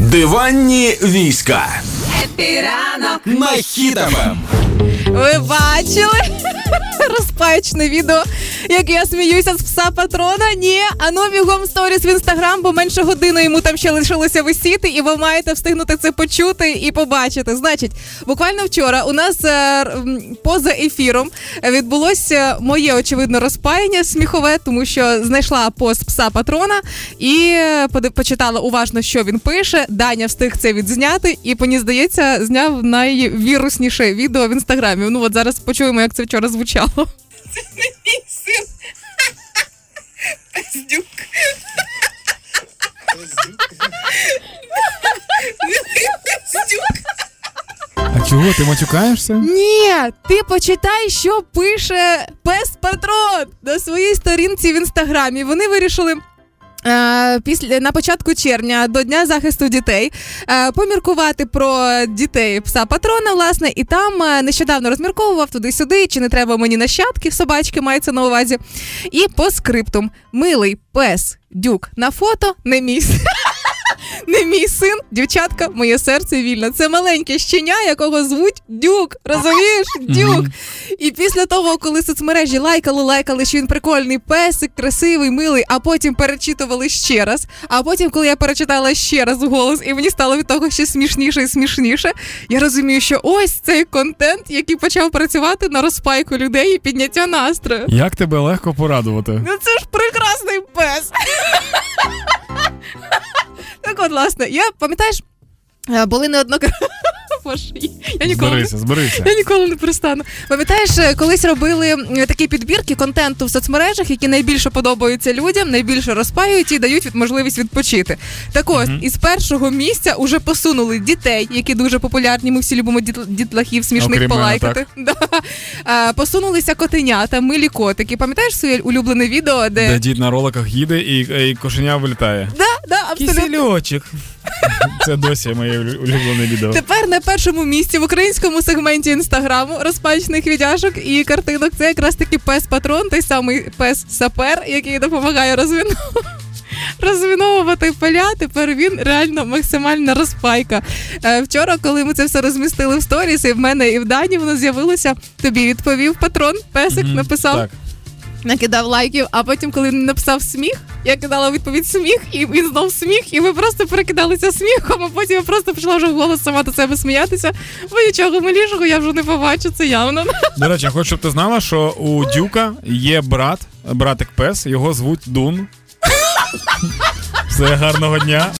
Диванні війська. Епіранок на хітафем. Ви бачили розпаючне відео, як я сміюся з пса патрона? Ні, ану бігом сторіс в інстаграм, бо менше години йому там ще лишилося висіти, і ви маєте встигнути це почути і побачити. Значить, буквально вчора у нас е, поза ефіром відбулося моє очевидно розпаяння сміхове, тому що знайшла пост пса патрона і е, почитала уважно, що він пише. Даня встиг це відзняти, і мені здається, зняв найвірусніше відео в інстаграмі. Ну от зараз почуємо, як це вчора звучало. Це не мій син. Пиздюк. А чого ти матюкаєшся? Ні, ти почитай, що пише пес Патрон на своїй сторінці в інстаграмі. Вони вирішили. Е, Після на початку червня до Дня захисту дітей е, поміркувати про дітей пса патрона, власне, і там е, нещодавно розмірковував туди-сюди, чи не треба мені нащадків, собачки мається на увазі. І по скриптум милий пес дюк на фото не мій не мій син, дівчатка, моє серце вільне. Це маленьке щеня, якого звуть Дюк. Розумієш? Дюк. І після того, коли соцмережі лайкали, лайкали, що він прикольний песик, красивий, милий, а потім перечитували ще раз. А потім, коли я перечитала ще раз голос, і мені стало від того ще смішніше і смішніше, я розумію, що ось цей контент, який почав працювати на розпайку людей і підняття настрою. Як тебе легко порадувати? Ну це ж прекрасний власне, я пам'ятаєш, е, були неоднократно. Боже, я ніколи. Зберися, зберися. Я ніколи не перестану. Пам'ятаєш, е, колись робили такі підбірки контенту в соцмережах, які найбільше подобаються людям, найбільше розпаюють і дають від можливість відпочити. Так ось, із першого місця уже посунули дітей, які дуже популярні. Ми всі любимо дітлахів смішних Окрім мене, полайкати. Да. А, посунулися котенята, милі котики. Пам'ятаєш своє улюблене відео, де, Де дід на роликах їде і, і кошеня вилітає. Да, да, абсолютно. Кисельочок. Це досі моє улюблене відео. Тепер на першому місці в українському сегменті інстаграму розпачних відяшок і картинок. Це якраз таки пес патрон, той самий пес сапер, який допомагає розвину. Розвиновувати поля, тепер він реально максимальна розпайка. Е, вчора, коли ми це все розмістили в сторіс, і в мене, і в Дані воно з'явилося. Тобі відповів патрон, песик Мгм, написав, Так. Накидав лайків, а потім, коли він написав сміх, я кидала відповідь сміх, і він знов сміх, і ми просто перекидалися сміхом, а потім я просто почала вже вголос сама до себе сміятися, бо нічого милішого я вже не побачу, це явно. До речі, хочу, щоб ти знала, що у Дюка є брат, братик пес, його звуть Дун. Все гарного дня.